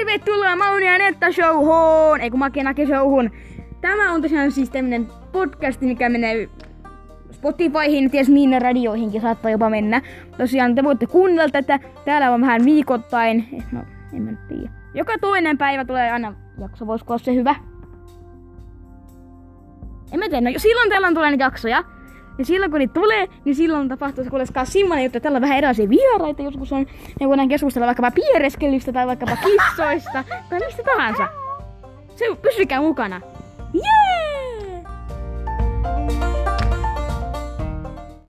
Tervetuloa Mauni ja Netta showhun! Ei kun Makenake showhun. Tämä on tosiaan siis tämmönen podcasti, mikä menee Spotifyhin, ties minne radioihinkin saattaa jopa mennä. Tosiaan te voitte kuunnella tätä. Täällä on vähän viikoittain. Eh, No, en mä nyt tiedä. Joka toinen päivä tulee aina jakso, voisiko olla se hyvä? En mä tiedä, no silloin täällä tulee niitä jaksoja. Ja silloin kun niitä tulee, niin silloin tapahtuu se kuulostaa semmoinen juttu, että täällä on vähän erilaisia vieraita. Joskus on, ja voidaan keskustella vaikkapa piereskelystä tai vaikkapa kissoista tai mistä tahansa. Se pysykää mukana.